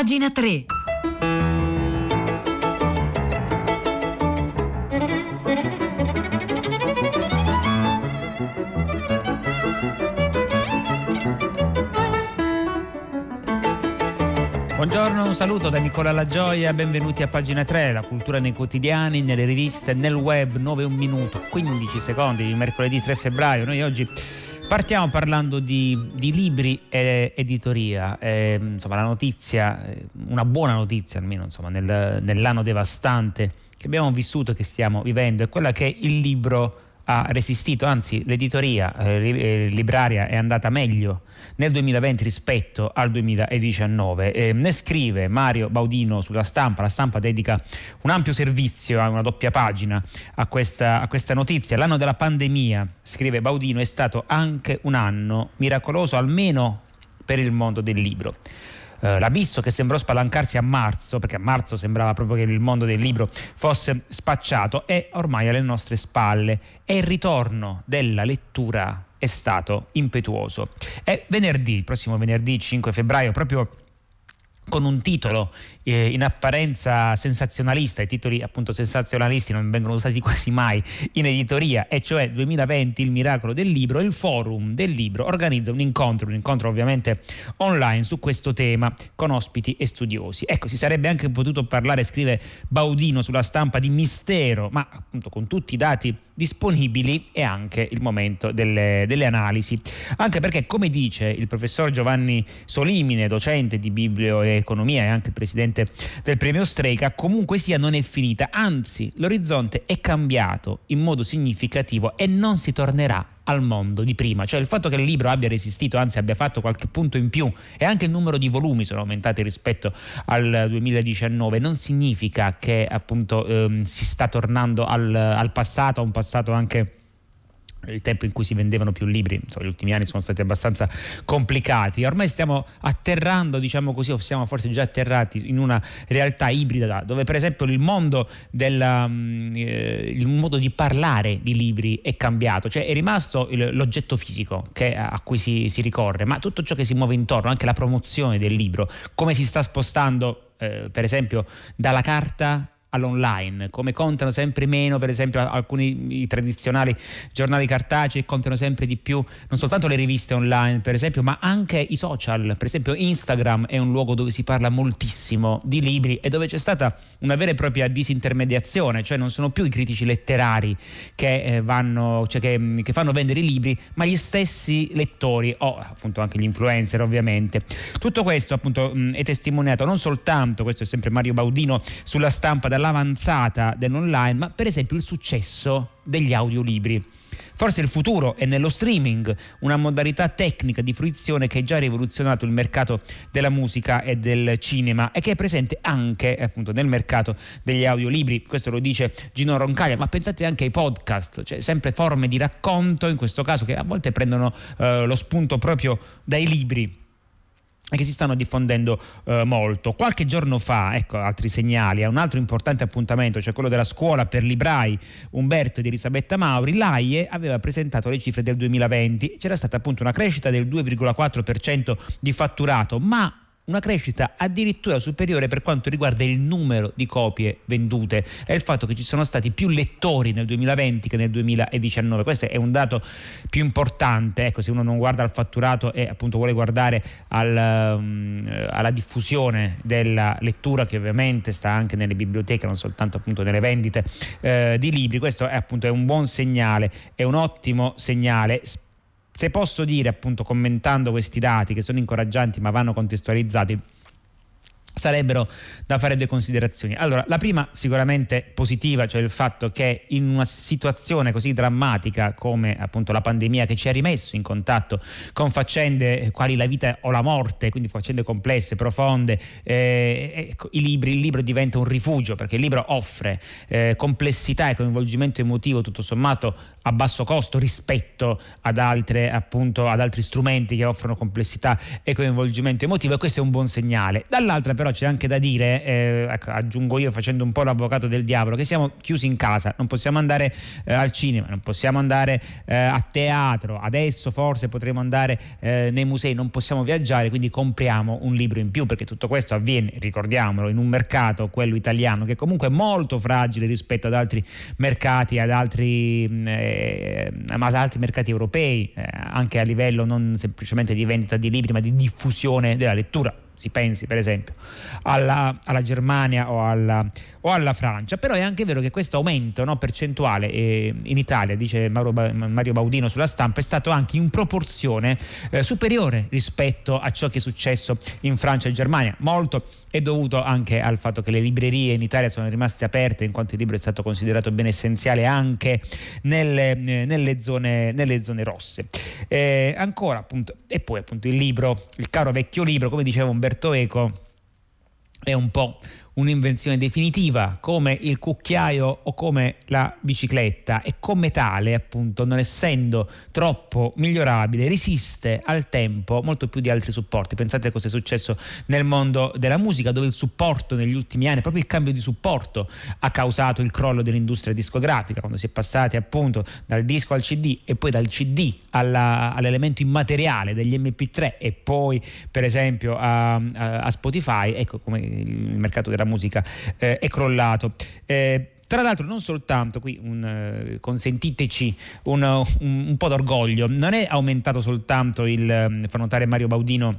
Pagina 3. Buongiorno, un saluto da Nicola Lagioia, benvenuti a pagina 3, la cultura nei quotidiani, nelle riviste, nel web, 9 1 minuto, 15 secondi di mercoledì 3 febbraio. Noi oggi partiamo parlando di, di libri e editoria, eh, insomma la notizia, eh, una buona notizia almeno insomma, nel, nell'anno devastante che abbiamo vissuto e che stiamo vivendo è quella che il libro ha resistito, anzi l'editoria eh, eh libraria è andata meglio nel 2020 rispetto al 2019. Eh, ne scrive Mario Baudino sulla stampa, la stampa dedica un ampio servizio, a una doppia pagina a questa, a questa notizia. L'anno della pandemia, scrive Baudino, è stato anche un anno miracoloso, almeno per il mondo del libro. Uh, l'abisso che sembrò spalancarsi a marzo, perché a marzo sembrava proprio che il mondo del libro fosse spacciato, è ormai alle nostre spalle e il ritorno della lettura è stato impetuoso. E venerdì, il prossimo venerdì 5 febbraio, proprio con un titolo eh, in apparenza sensazionalista, i titoli appunto sensazionalisti non vengono usati quasi mai in editoria, e cioè 2020 il miracolo del libro, il forum del libro organizza un incontro, un incontro ovviamente online su questo tema con ospiti e studiosi. Ecco, si sarebbe anche potuto parlare, scrive Baudino sulla stampa di mistero, ma appunto con tutti i dati disponibili è anche il momento delle, delle analisi, anche perché come dice il professor Giovanni Solimine, docente di biblioeconomia e anche presidente del premio Streica, comunque sia non è finita, anzi l'orizzonte è cambiato in modo significativo e non si tornerà al mondo di prima, cioè il fatto che il libro abbia resistito, anzi abbia fatto qualche punto in più e anche il numero di volumi sono aumentati rispetto al 2019, non significa che appunto ehm, si sta tornando al, al passato, a un passato anche il tempo in cui si vendevano più libri, insomma, gli ultimi anni sono stati abbastanza complicati. Ormai stiamo atterrando, diciamo così, o siamo forse già atterrati in una realtà ibrida dove per esempio il mondo, della, mm, eh, modo di parlare di libri è cambiato, cioè è rimasto il, l'oggetto fisico che, a cui si, si, ricorre, ma tutto ciò che si muove intorno, anche la promozione del libro, come si sta spostando eh, per esempio dalla carta all'online, come contano sempre meno per esempio alcuni tradizionali giornali cartacei contano sempre di più non soltanto le riviste online per esempio ma anche i social, per esempio Instagram è un luogo dove si parla moltissimo di libri e dove c'è stata una vera e propria disintermediazione, cioè non sono più i critici letterari che, eh, vanno, cioè che, che fanno vendere i libri ma gli stessi lettori o appunto anche gli influencer ovviamente. Tutto questo appunto mh, è testimoniato non soltanto, questo è sempre Mario Baudino sulla stampa l'avanzata dell'online, ma per esempio il successo degli audiolibri. Forse il futuro è nello streaming, una modalità tecnica di fruizione che ha già rivoluzionato il mercato della musica e del cinema e che è presente anche appunto, nel mercato degli audiolibri. Questo lo dice Gino Roncaglia, ma pensate anche ai podcast, cioè sempre forme di racconto, in questo caso che a volte prendono eh, lo spunto proprio dai libri che si stanno diffondendo eh, molto. Qualche giorno fa, ecco altri segnali, a un altro importante appuntamento, cioè quello della scuola per librai Umberto ed Elisabetta Mauri, l'AIE aveva presentato le cifre del 2020, c'era stata appunto una crescita del 2,4% di fatturato, ma una crescita addirittura superiore per quanto riguarda il numero di copie vendute. E il fatto che ci sono stati più lettori nel 2020 che nel 2019. Questo è un dato più importante, ecco, se uno non guarda al fatturato e appunto vuole guardare al, um, alla diffusione della lettura che ovviamente sta anche nelle biblioteche, non soltanto appunto nelle vendite eh, di libri, questo è appunto è un buon segnale, è un ottimo segnale se posso dire, appunto, commentando questi dati che sono incoraggianti ma vanno contestualizzati, sarebbero da fare due considerazioni. Allora, la prima sicuramente positiva, cioè il fatto che in una situazione così drammatica come appunto la pandemia che ci ha rimesso in contatto con faccende quali la vita o la morte, quindi faccende complesse, profonde, eh, ecco, libri, il libro diventa un rifugio perché il libro offre eh, complessità e coinvolgimento emotivo tutto sommato a basso costo rispetto ad, altre, appunto, ad altri strumenti che offrono complessità e coinvolgimento emotivo e questo è un buon segnale. Dall'altra però c'è anche da dire, eh, ecco, aggiungo io facendo un po' l'avvocato del diavolo, che siamo chiusi in casa, non possiamo andare eh, al cinema, non possiamo andare eh, a teatro, adesso forse potremo andare eh, nei musei, non possiamo viaggiare, quindi compriamo un libro in più perché tutto questo avviene, ricordiamolo, in un mercato, quello italiano, che comunque è molto fragile rispetto ad altri mercati, ad altri, mm, eh, ad altri mercati europei, eh, anche a livello non semplicemente di vendita di libri, ma di diffusione della lettura si pensi per esempio alla, alla Germania o alla, o alla, Francia, però è anche vero che questo aumento no, percentuale eh, in Italia, dice Mario, Mario, Baudino sulla stampa, è stato anche in proporzione eh, superiore rispetto a ciò che è successo in Francia e Germania. Molto è dovuto anche al fatto che le librerie in Italia sono rimaste aperte in quanto il libro è stato considerato bene essenziale anche nelle, nelle, zone, nelle zone, rosse. Eh, ancora appunto, e poi appunto il libro, il caro vecchio libro, come diceva Umberto Eco, è un po' un'invenzione definitiva come il cucchiaio o come la bicicletta e come tale appunto non essendo troppo migliorabile resiste al tempo molto più di altri supporti. Pensate a cosa è successo nel mondo della musica dove il supporto negli ultimi anni proprio il cambio di supporto ha causato il crollo dell'industria discografica quando si è passati appunto dal disco al cd e poi dal cd alla, all'elemento immateriale degli mp3 e poi per esempio a, a, a spotify ecco come il mercato della musica eh, è crollato. Eh, tra l'altro non soltanto, qui un, eh, consentiteci un, un, un, po' d'orgoglio, non è aumentato soltanto il, eh, fa notare Mario Baudino,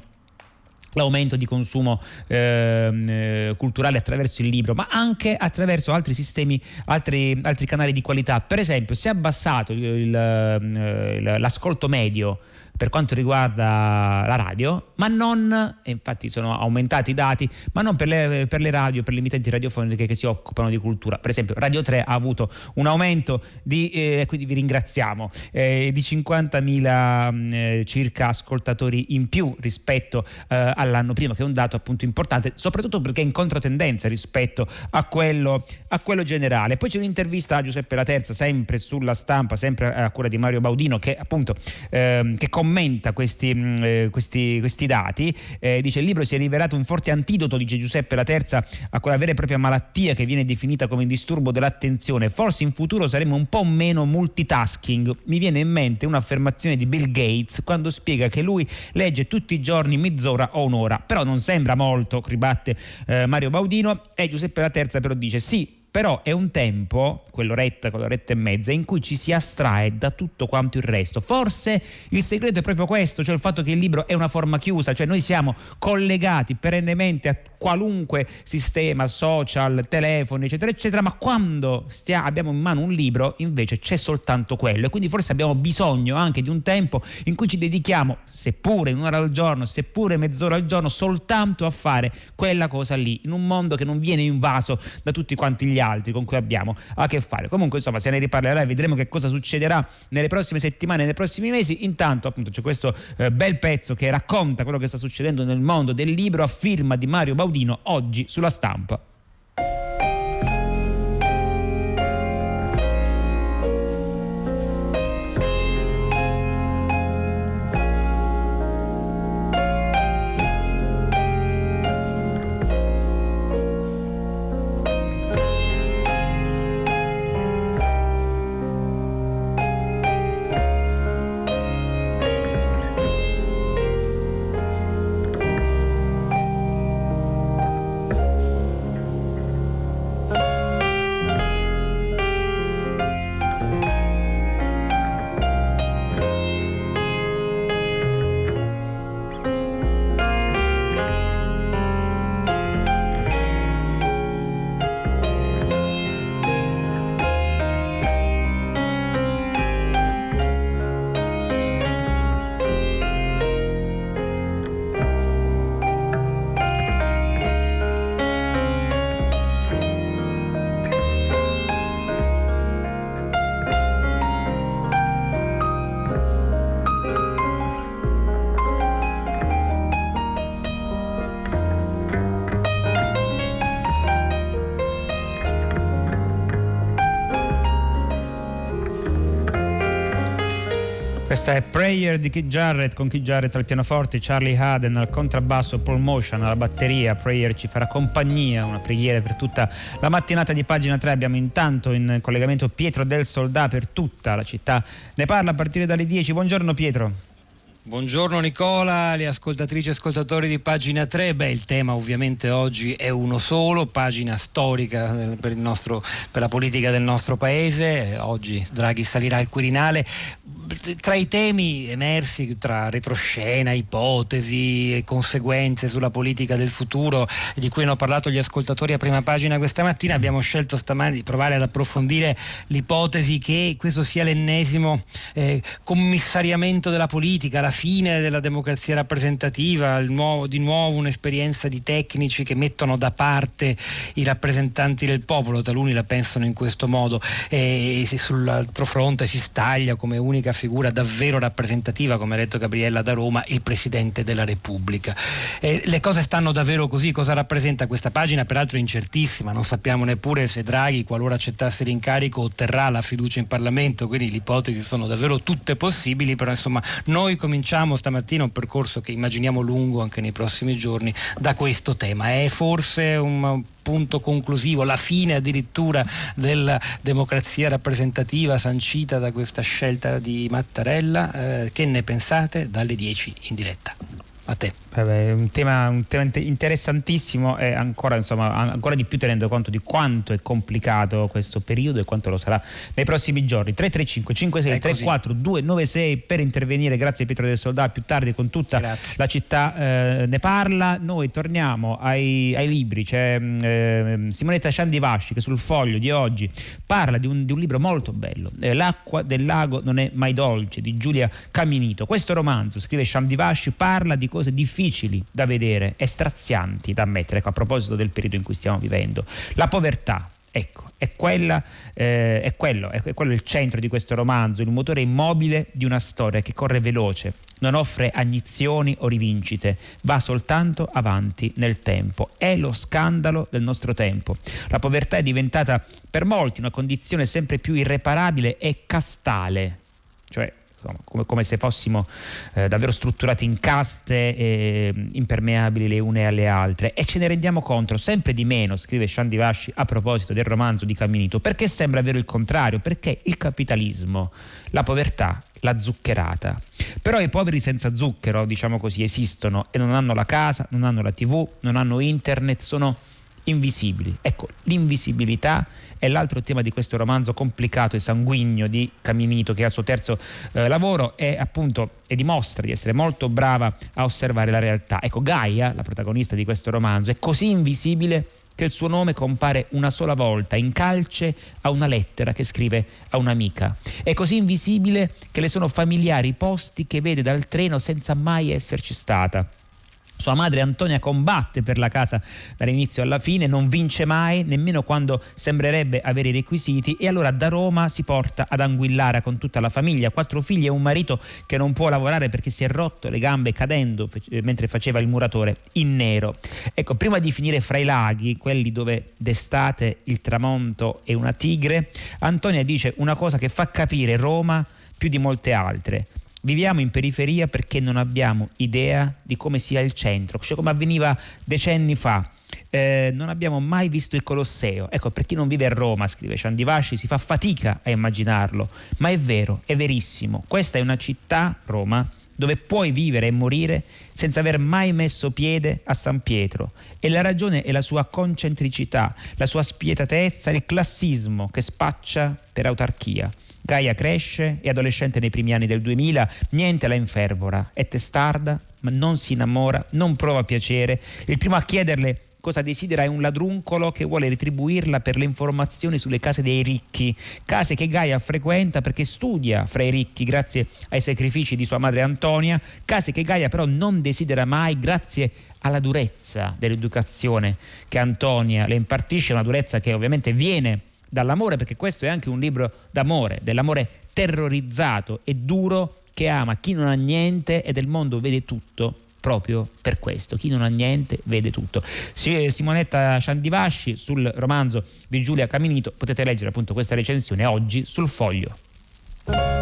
l'aumento di consumo ehm, eh, culturale attraverso il libro, ma anche attraverso altri sistemi, altri, altri canali di qualità. Per esempio, si è abbassato il, il, eh, l'ascolto medio per quanto riguarda la radio, ma non, infatti sono aumentati i dati, ma non per le, per le radio, per le emittenti radiofoniche che si occupano di cultura. Per esempio Radio 3 ha avuto un aumento di, eh, quindi vi ringraziamo, eh, di 50.000 mm, eh, circa ascoltatori in più rispetto eh, all'anno prima, che è un dato appunto importante, soprattutto perché è in controtendenza rispetto a quello, a quello generale. Poi c'è un'intervista a Giuseppe La Terza, sempre sulla stampa, sempre a cura di Mario Baudino, che appunto ehm, che commenta commenta questi, mm, eh, questi, questi dati, eh, dice il libro si è rivelato un forte antidoto, dice Giuseppe La Terza, a quella vera e propria malattia che viene definita come disturbo dell'attenzione. Forse in futuro saremo un po' meno multitasking. Mi viene in mente un'affermazione di Bill Gates quando spiega che lui legge tutti i giorni mezz'ora o un'ora, però non sembra molto, ribatte eh, Mario Baudino, e Giuseppe La Terza però dice sì, però è un tempo, quell'oretta, quell'oretta e mezza, in cui ci si astrae da tutto quanto il resto. Forse il segreto è proprio questo, cioè il fatto che il libro è una forma chiusa, cioè noi siamo collegati perennemente a qualunque sistema, social, telefoni, eccetera, eccetera, ma quando stia, abbiamo in mano un libro invece c'è soltanto quello e quindi forse abbiamo bisogno anche di un tempo in cui ci dedichiamo, seppure un'ora al giorno, seppure mezz'ora al giorno, soltanto a fare quella cosa lì, in un mondo che non viene invaso da tutti quanti gli con cui abbiamo a che fare. Comunque, insomma, se ne riparlerà e vedremo che cosa succederà nelle prossime settimane, nei prossimi mesi. Intanto, appunto, c'è questo eh, bel pezzo che racconta quello che sta succedendo nel mondo del libro a firma di Mario Baudino oggi sulla stampa. Questa è Prayer di Keith Jarrett con Keith Jarrett al pianoforte, Charlie Haden al contrabbasso, Paul Motion alla batteria. Prayer ci farà compagnia, una preghiera per tutta la mattinata di pagina 3. Abbiamo intanto in collegamento Pietro del Soldà per tutta la città. Ne parla a partire dalle 10. Buongiorno Pietro. Buongiorno Nicola, le ascoltatrici e ascoltatori di pagina 3. Beh, il tema ovviamente oggi è uno solo, pagina storica per, nostro, per la politica del nostro paese. Oggi Draghi salirà al Quirinale. Tra i temi emersi, tra retroscena, ipotesi e conseguenze sulla politica del futuro, di cui hanno parlato gli ascoltatori a prima pagina questa mattina, abbiamo scelto stamani di provare ad approfondire l'ipotesi che questo sia l'ennesimo eh, commissariamento della politica, la fine della democrazia rappresentativa, nuovo, di nuovo un'esperienza di tecnici che mettono da parte i rappresentanti del popolo, taluni la pensano in questo modo e sull'altro fronte si staglia come unica figura davvero rappresentativa, come ha detto Gabriella da Roma, il Presidente della Repubblica. E le cose stanno davvero così, cosa rappresenta questa pagina? Peraltro incertissima, non sappiamo neppure se Draghi, qualora accettasse l'incarico, otterrà la fiducia in Parlamento, quindi le ipotesi sono davvero tutte possibili, però insomma noi cominciamo cominciamo stamattina un percorso che immaginiamo lungo anche nei prossimi giorni da questo tema. È forse un punto conclusivo, la fine addirittura della democrazia rappresentativa sancita da questa scelta di Mattarella. Eh, che ne pensate? Dalle 10 in diretta. A te. Vabbè, un, tema, un, tema, interessantissimo e ancora, insomma, ancora, di più tenendo conto di quanto è complicato questo periodo e quanto lo sarà nei prossimi giorni. 335 56 34 296 per intervenire. Grazie Pietro del Soldato. Più tardi con tutta Grazie. la città eh, ne parla. Noi torniamo ai, ai libri. C'è eh, Simonetta Ciandivasci che sul foglio di oggi parla di un, di un libro molto bello. Eh, L'acqua del lago non è mai dolce di Giulia Caminito. Questo romanzo, scrive Ciandivasci, parla di cose difficili da vedere e strazianti da ammettere, ecco, a proposito del periodo in cui stiamo vivendo. La povertà, Ecco, è, quella, eh, è, quello, è quello il centro di questo romanzo, il motore immobile di una storia che corre veloce, non offre agnizioni o rivincite, va soltanto avanti nel tempo. È lo scandalo del nostro tempo. La povertà è diventata per molti una condizione sempre più irreparabile e castale, cioè come, come, se fossimo eh, davvero strutturati in caste eh, impermeabili le une alle altre e ce ne rendiamo conto sempre di meno, scrive Shandi Vasci a proposito del romanzo di Camminito, perché sembra vero il contrario, perché il capitalismo, la povertà, la zuccherata. Però i poveri senza zucchero, diciamo così, esistono e non hanno la casa, non hanno la tv, non hanno internet, sono invisibili. Ecco, l'invisibilità è l'altro tema di questo romanzo complicato e sanguigno di Caminito che ha il suo terzo eh, lavoro e appunto e dimostra di essere molto brava a osservare la realtà. Ecco, Gaia, la protagonista di questo romanzo, è così invisibile che il suo nome compare una sola volta in calce a una lettera che scrive a un'amica. È così invisibile che le sono familiari i posti che vede dal treno senza mai esserci stata. Sua madre Antonia combatte per la casa dall'inizio alla fine, non vince mai, nemmeno quando sembrerebbe avere i requisiti e allora da Roma si porta ad Anguillara con tutta la famiglia, quattro figli e un marito che non può lavorare perché si è rotto le gambe cadendo mentre faceva il muratore in nero. Ecco, prima di finire fra i laghi, quelli dove d'estate il tramonto è una tigre, Antonia dice una cosa che fa capire Roma più di molte altre. Viviamo in periferia perché non abbiamo idea di come sia il centro, cioè come avveniva decenni fa. Eh, non abbiamo mai visto il Colosseo. Ecco, per chi non vive a Roma, scrive Ciandivasci, si fa fatica a immaginarlo, ma è vero, è verissimo. Questa è una città, Roma, dove puoi vivere e morire senza aver mai messo piede a San Pietro. E la ragione è la sua concentricità, la sua spietatezza, il classismo che spaccia per autarchia. Gaia cresce, è adolescente nei primi anni del 2000, niente la infervora, è testarda, ma non si innamora, non prova piacere. Il primo a chiederle cosa desidera è un ladruncolo che vuole retribuirla per le informazioni sulle case dei ricchi, case che Gaia frequenta perché studia fra i ricchi grazie ai sacrifici di sua madre Antonia, case che Gaia però non desidera mai grazie alla durezza dell'educazione che Antonia le impartisce, una durezza che ovviamente viene dall'amore, perché questo è anche un libro d'amore, dell'amore terrorizzato e duro che ama chi non ha niente e del mondo vede tutto proprio per questo. Chi non ha niente vede tutto. Simonetta Ciandivasci sul romanzo di Giulia Caminito, potete leggere appunto questa recensione oggi sul foglio.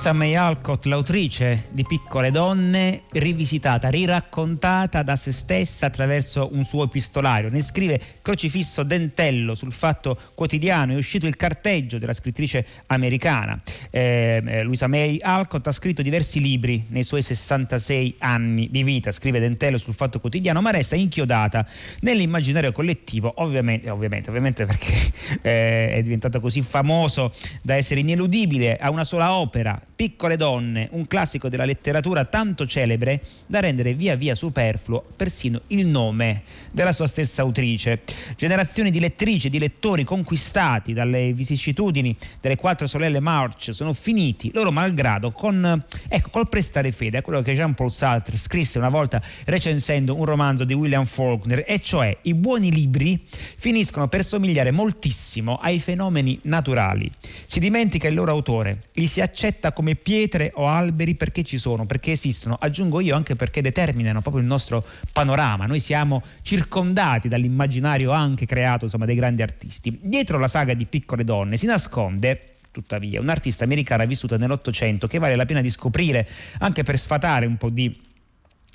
Luisa May Alcott, l'autrice di Piccole donne, rivisitata, riraccontata da se stessa attraverso un suo epistolario. Ne scrive Crocifisso Dentello sul Fatto Quotidiano, è uscito il carteggio della scrittrice americana. Eh, eh Luisa May Alcott ha scritto diversi libri nei suoi 66 anni di vita, scrive Dentello sul Fatto Quotidiano, ma resta inchiodata nell'immaginario collettivo, ovviamente, ovviamente, ovviamente perché eh, è diventato così famoso da essere ineludibile a una sola opera Piccole donne, un classico della letteratura tanto celebre da rendere via via superfluo persino il nome della sua stessa autrice. Generazioni di lettrici e di lettori conquistati dalle vicissitudini delle quattro sorelle March sono finiti, loro malgrado, con, ecco, col prestare fede a quello che Jean-Paul Sartre scrisse una volta recensendo un romanzo di William Faulkner, e cioè i buoni libri finiscono per somigliare moltissimo ai fenomeni naturali. Si dimentica il loro autore, li si accetta come pietre o alberi perché ci sono, perché esistono, aggiungo io anche perché determinano proprio il nostro panorama. Noi siamo circondati dall'immaginario anche creato insomma, dai grandi artisti. Dietro la saga di Piccole donne si nasconde tuttavia un'artista americana vissuta nell'Ottocento che vale la pena di scoprire anche per sfatare un po' di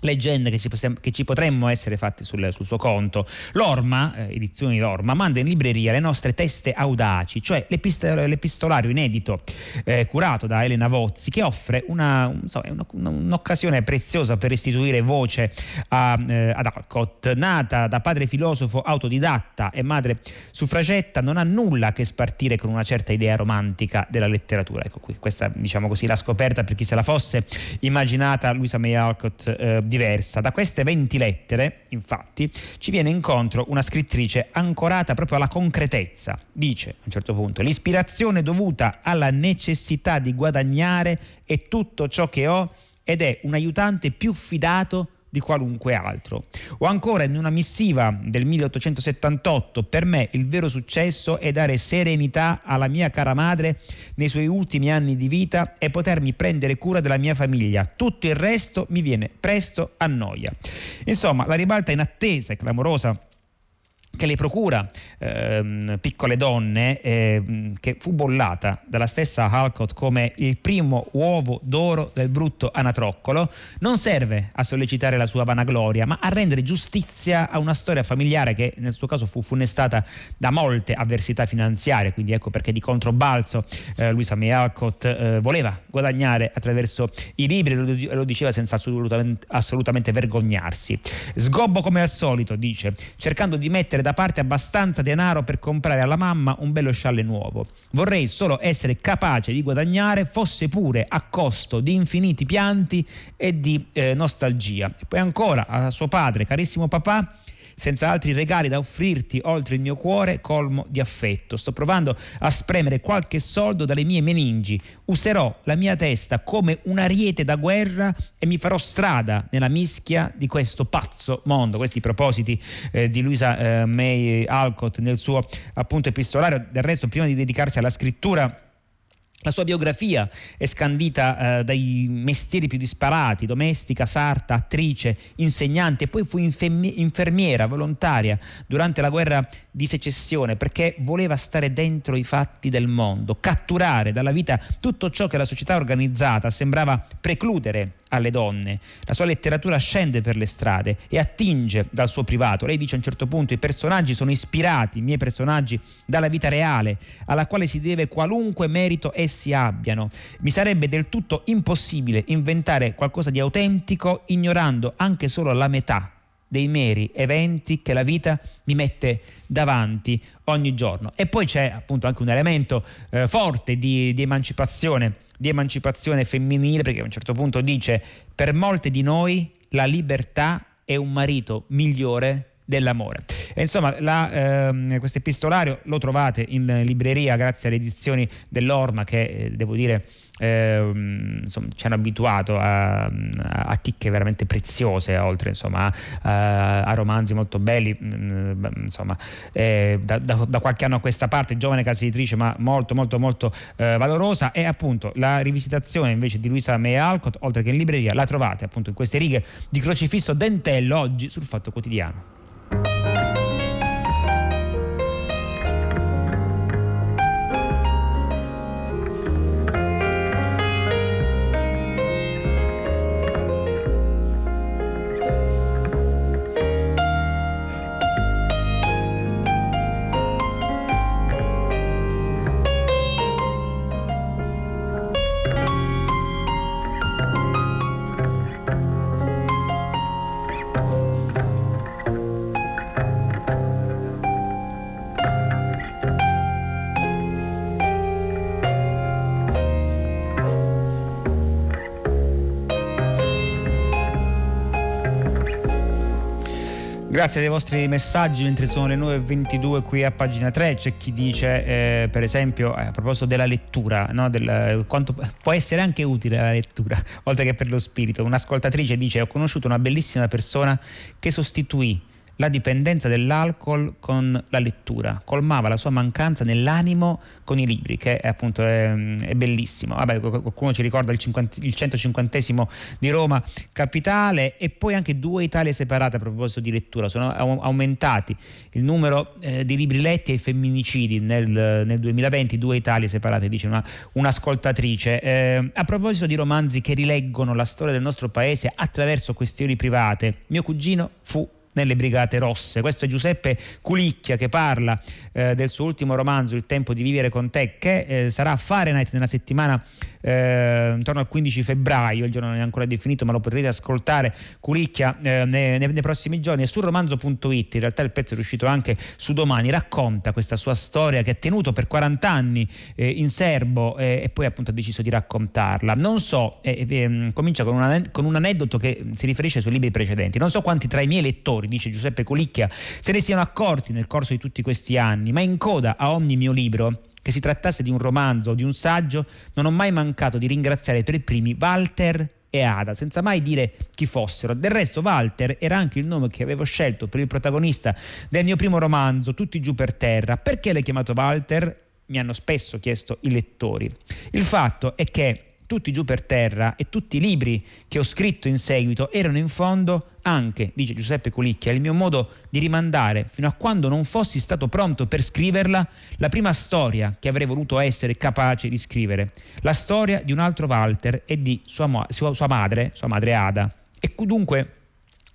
leggende che ci, possiamo, che ci, potremmo essere fatte sul, sul suo conto. L'Orma, eh, edizioni L'Orma, manda in libreria le nostre teste audaci, cioè l'epistolario inedito eh, curato da Elena Vozzi che offre una, una, un'occasione preziosa per restituire voce a, eh, ad Alcott. Nata da padre filosofo autodidatta e madre suffragetta, non ha nulla a che spartire con una certa idea romantica della letteratura. Ecco qui, questa diciamo così la scoperta per chi se la fosse immaginata Luisa May Alcott eh, diversa. Da queste 20 lettere, infatti, ci viene incontro una scrittrice ancorata proprio alla concretezza. Dice a un certo punto: l'ispirazione dovuta alla necessità di guadagnare è tutto ciò che ho ed è un aiutante più fidato di qualunque altro. O ancora in una missiva del 1878, per me il vero successo è dare serenità alla mia cara madre nei suoi ultimi anni di vita e potermi prendere cura della mia famiglia. Tutto il resto mi viene presto a noia. Insomma, la ribalta inattesa e clamorosa che le procura ehm, Piccole Donne, ehm, che fu bollata dalla stessa Halcott come il primo uovo d'oro del brutto anatroccolo, non serve a sollecitare la sua vanagloria, ma a rendere giustizia a una storia familiare che nel suo caso fu funestata da molte avversità finanziarie, quindi ecco perché di controbalzo eh, Luisa May Alcott eh, voleva guadagnare attraverso i libri lo, lo, diceva senza assolutamente, assolutamente vergognarsi. Sgobbo come al solito, dice, cercando di mettere da parte abbastanza denaro per comprare alla mamma un bello scialle nuovo. Vorrei solo essere capace di guadagnare, fosse pure a costo di infiniti pianti e di eh, nostalgia. E poi ancora a suo padre, carissimo papà, senza altri regali da offrirti oltre il mio cuore colmo di affetto. Sto provando a spremere qualche soldo dalle mie meningi. Userò la mia testa come un ariete da guerra e mi farò strada nella mischia di questo pazzo mondo. Questi propositi eh, di Luisa eh, May Alcott nel suo appunto epistolario. Del resto, prima di dedicarsi alla scrittura la sua biografia è scandita eh, dai mestieri più disparati, domestica, sarta, attrice, insegnante, poi fu infermiera volontaria durante la guerra di secessione perché voleva stare dentro i fatti del mondo, catturare dalla vita tutto ciò che la società organizzata sembrava precludere alle donne. La sua letteratura scende per le strade e attinge dal suo privato. Lei dice a un certo punto i personaggi sono ispirati, i miei personaggi, dalla vita reale, alla quale si deve qualunque merito essi abbiano. Mi sarebbe del tutto impossibile inventare qualcosa di autentico ignorando anche solo la metà dei meri eventi che la vita mi mette davanti ogni giorno. E poi c'è appunto anche un elemento eh, forte di, di, emancipazione, di emancipazione femminile, perché a un certo punto dice per molte di noi la libertà è un marito migliore dell'amore. E insomma, ehm, questo epistolario lo trovate in libreria grazie alle edizioni dell'Orma che eh, devo dire eh, insomma, ci hanno abituato a, a, chicche veramente preziose, oltre insomma, a, a romanzi molto belli. Mm, insomma, eh, da, da, da, qualche anno a questa parte, giovane casa editrice, ma molto, molto, molto eh, valorosa. E appunto la rivisitazione invece di Luisa May Alcott, oltre che in libreria, la trovate appunto in queste righe di crocifisso dentello oggi sul Fatto Quotidiano. Grazie dei vostri messaggi, mentre sono le 9.22 qui a pagina 3 c'è chi dice eh, per esempio eh, a proposito della lettura, no, del, quanto può essere anche utile la lettura, oltre che per lo spirito. Un'ascoltatrice dice ho conosciuto una bellissima persona che sostituì la dipendenza dell'alcol con la lettura, colmava la sua mancanza nell'animo con i libri, che è appunto è, è bellissimo. Vabbè, qualcuno ci ricorda il, 50, il 150 di Roma capitale e poi anche due Italie separate a proposito di lettura, sono aumentati il numero eh, di libri letti ai femminicidi nel, nel, 2020, due Italie separate, dice una, un'ascoltatrice. Eh, a proposito di romanzi che rileggono la storia del nostro paese attraverso questioni private, mio cugino fu nelle Brigate Rosse. Questo è Giuseppe Culicchia che parla eh, del suo ultimo romanzo Il tempo di vivere con te che eh, sarà a Fahrenheit nella settimana eh, intorno al 15 febbraio, il giorno non è ancora definito ma lo potrete ascoltare Culicchia eh, nei, nei, prossimi giorni. E sul romanzo.it in realtà il pezzo è uscito anche su domani, racconta questa sua storia che ha tenuto per 40 anni eh, in serbo eh, e poi appunto ha deciso di raccontarla. Non so, ehm, comincia con, una, con un aneddoto che si riferisce ai suoi libri precedenti, non so quanti tra i miei lettori, dice Giuseppe Culicchia, se ne siano accorti nel corso di tutti questi anni, ma in coda a ogni mio libro che si trattasse di un romanzo o di un saggio, non ho mai mancato di ringraziare per i primi Walter e Ada, senza mai dire chi fossero. Del resto Walter era anche il nome che avevo scelto per il protagonista del mio primo romanzo, Tutti giù per terra. Perché l'hai chiamato Walter? Mi hanno spesso chiesto i lettori. Il fatto è che tutti giù per terra e tutti i libri che ho scritto in seguito erano in fondo anche, dice Giuseppe Colicchia, il mio modo di rimandare fino a quando non fossi stato pronto per scriverla la prima storia che avrei voluto essere capace di scrivere, la storia di un altro Walter e di sua, sua, sua madre, sua madre Ada. E dunque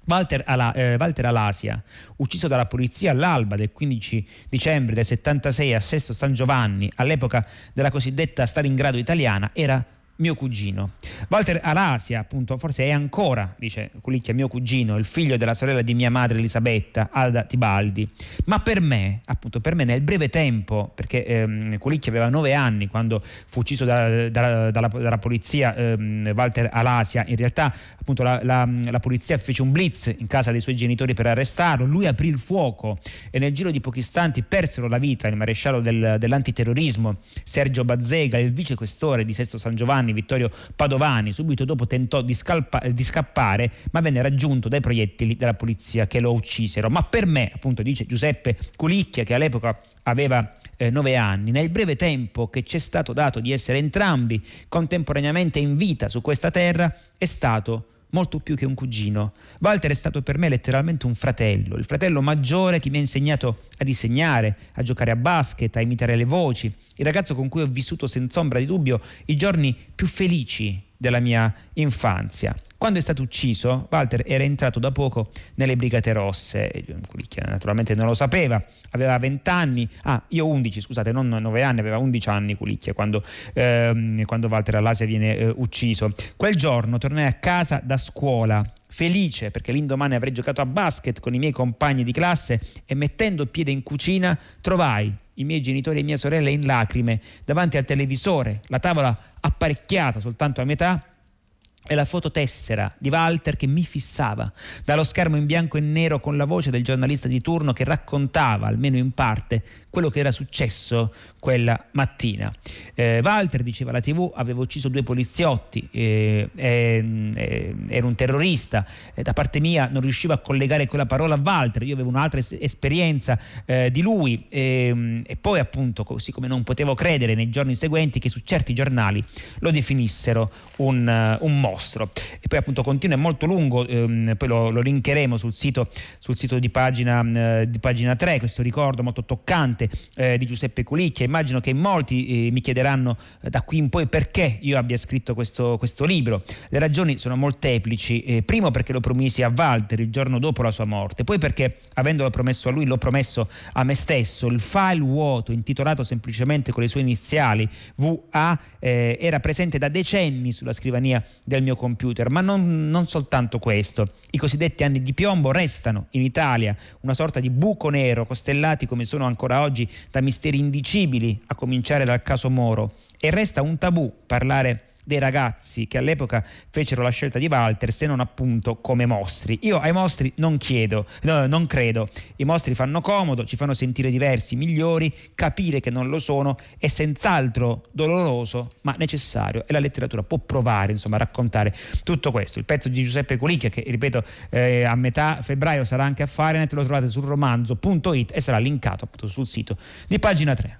Walter, Ala, eh, Walter, Alasia, ucciso dalla polizia all'alba del 15 dicembre del 76 a Sesto San Giovanni, all'epoca della cosiddetta Stalingrado italiana, era mio cugino. Walter Alasia, appunto, forse è ancora, dice Culicchia, mio cugino, il figlio della sorella di mia madre Elisabetta, Alda Tibaldi. Ma per me, appunto, per me nel breve tempo, perché ehm, aveva nove anni quando fu ucciso da, da, dalla, dalla, polizia ehm, Walter Alasia, in realtà appunto la, la, la, polizia fece un blitz in casa dei suoi genitori per arrestarlo, lui aprì il fuoco e nel giro di pochi istanti persero la vita il maresciallo del, dell'antiterrorismo Sergio Bazzega, il vicequestore di Sesto San Giovanni, Padovani, Vittorio Padovani, subito dopo tentò di, scalpa- di, scappare, ma venne raggiunto dai proiettili della polizia che lo uccisero. Ma per me, appunto dice Giuseppe Culicchia, che all'epoca aveva eh, nove anni, nel breve tempo che ci è stato dato di essere entrambi contemporaneamente in vita su questa terra, è stato molto più che un cugino. Walter è stato per me letteralmente un fratello, il fratello maggiore che mi ha insegnato a disegnare, a giocare a basket, a imitare le voci, il ragazzo con cui ho vissuto senza ombra di dubbio i giorni più felici della mia infanzia. Quando è stato ucciso, Walter era entrato da poco nelle Brigate Rosse, Culicchia naturalmente non lo sapeva, aveva 20 anni, ah io 11 scusate, non 9 anni, aveva 11 anni Culicchia quando, ehm, quando Walter all'Asia viene eh, ucciso. Quel giorno tornai a casa da scuola felice perché l'indomani avrei giocato a basket con i miei compagni di classe e mettendo piede in cucina trovai i miei genitori e mia sorella in lacrime davanti al televisore, la tavola apparecchiata soltanto a metà e la fototessera di Walter che mi fissava dallo schermo in bianco e nero con la voce del giornalista di turno che raccontava, almeno in parte, quello che era successo quella mattina. Eh, Walter, diceva la TV, aveva ucciso due poliziotti, eh, eh, era un terrorista, da parte mia non riuscivo a collegare quella parola a Walter, io avevo un'altra es- esperienza eh, di lui ehm, e poi appunto, così come non potevo credere nei giorni seguenti che su certi giornali lo definissero un, uh, un mostro. E poi appunto continua, è molto lungo, ehm, poi lo, lo linkeremo sul sito, sul sito di, pagina, di pagina 3, questo ricordo molto toccante importante eh, di Giuseppe Culicchia. Immagino che molti eh, mi chiederanno eh, da qui in poi perché io abbia scritto questo, questo libro. Le ragioni sono molteplici. Eh, primo perché lo promisi a Walter il giorno dopo la sua morte, poi perché avendolo promesso a lui l'ho promesso a me stesso. Il file vuoto intitolato semplicemente con le sue iniziali VA eh, era presente da decenni sulla scrivania del mio computer, ma non, non soltanto questo. I cosiddetti anni di piombo restano in Italia una sorta di buco nero costellati come sono ancora oggi oggi da misteri indicibili, a cominciare dal caso Moro, e resta un tabù parlare dei ragazzi che all'epoca fecero la scelta di Walter se non appunto come mostri. Io ai mostri non chiedo, no, non credo. I mostri fanno comodo, ci fanno sentire diversi, migliori, capire che non lo sono è senz'altro doloroso ma necessario e la letteratura può provare insomma, a raccontare tutto questo. Il pezzo di Giuseppe Colicchia che ripeto eh, a metà febbraio sarà anche a Fahrenheit lo trovate sul romanzo.it e sarà linkato appunto sul sito di pagina 3.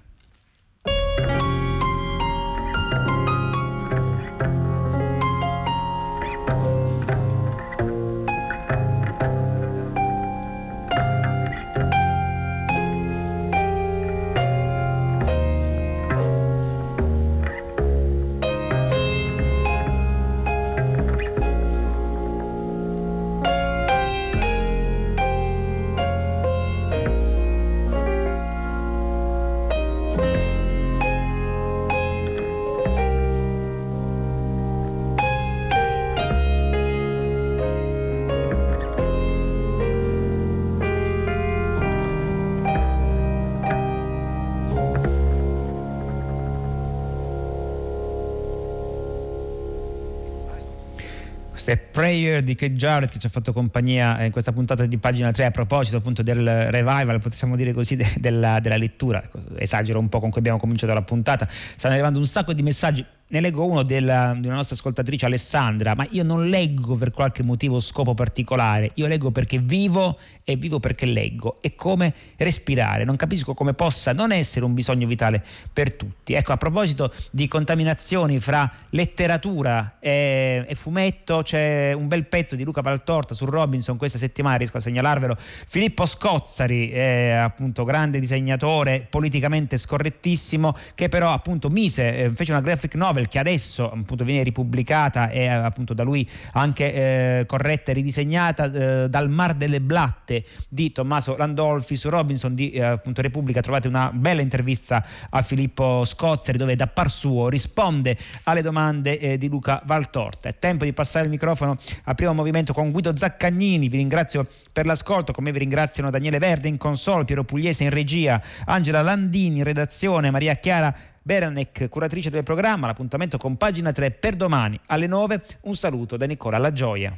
Questa è Prayer di Kate Jarrett che ci ha fatto compagnia in questa puntata di pagina 3 a proposito appunto del revival, possiamo dire così, de- della, della lettura. Esagero un po' con cui abbiamo cominciato la puntata. Stanno arrivando un sacco di messaggi ne leggo uno della, di una nostra ascoltatrice Alessandra, ma io non leggo per qualche motivo o scopo particolare, io leggo perché vivo e vivo perché leggo. È come respirare, non capisco come possa non essere un bisogno vitale per tutti. Ecco, a proposito di contaminazioni fra letteratura e, e fumetto, c'è un bel pezzo di Luca Paltorta su Robinson questa settimana, riesco a segnalarvelo. Filippo Scozzari, eh, appunto grande disegnatore, politicamente scorrettissimo, che però appunto mise, eh, fece una graphic novel che adesso appunto viene ripubblicata e appunto da lui anche eh, corretta e ridisegnata eh, dal Mar delle Blatte di Tommaso Landolfi su Robinson di eh, appunto Repubblica trovate una bella intervista a Filippo Scozzeri dove da par suo risponde alle domande eh, di Luca Valtorta è tempo di passare il microfono a primo movimento con Guido Zaccagnini vi ringrazio per l'ascolto come vi ringraziano Daniele Verde in console Piero Pugliese in regia Angela Landini in redazione Maria Chiara Beranek, curatrice del programma. L'appuntamento con pagina 3 per domani alle 9. Un saluto da Nicola La Gioia.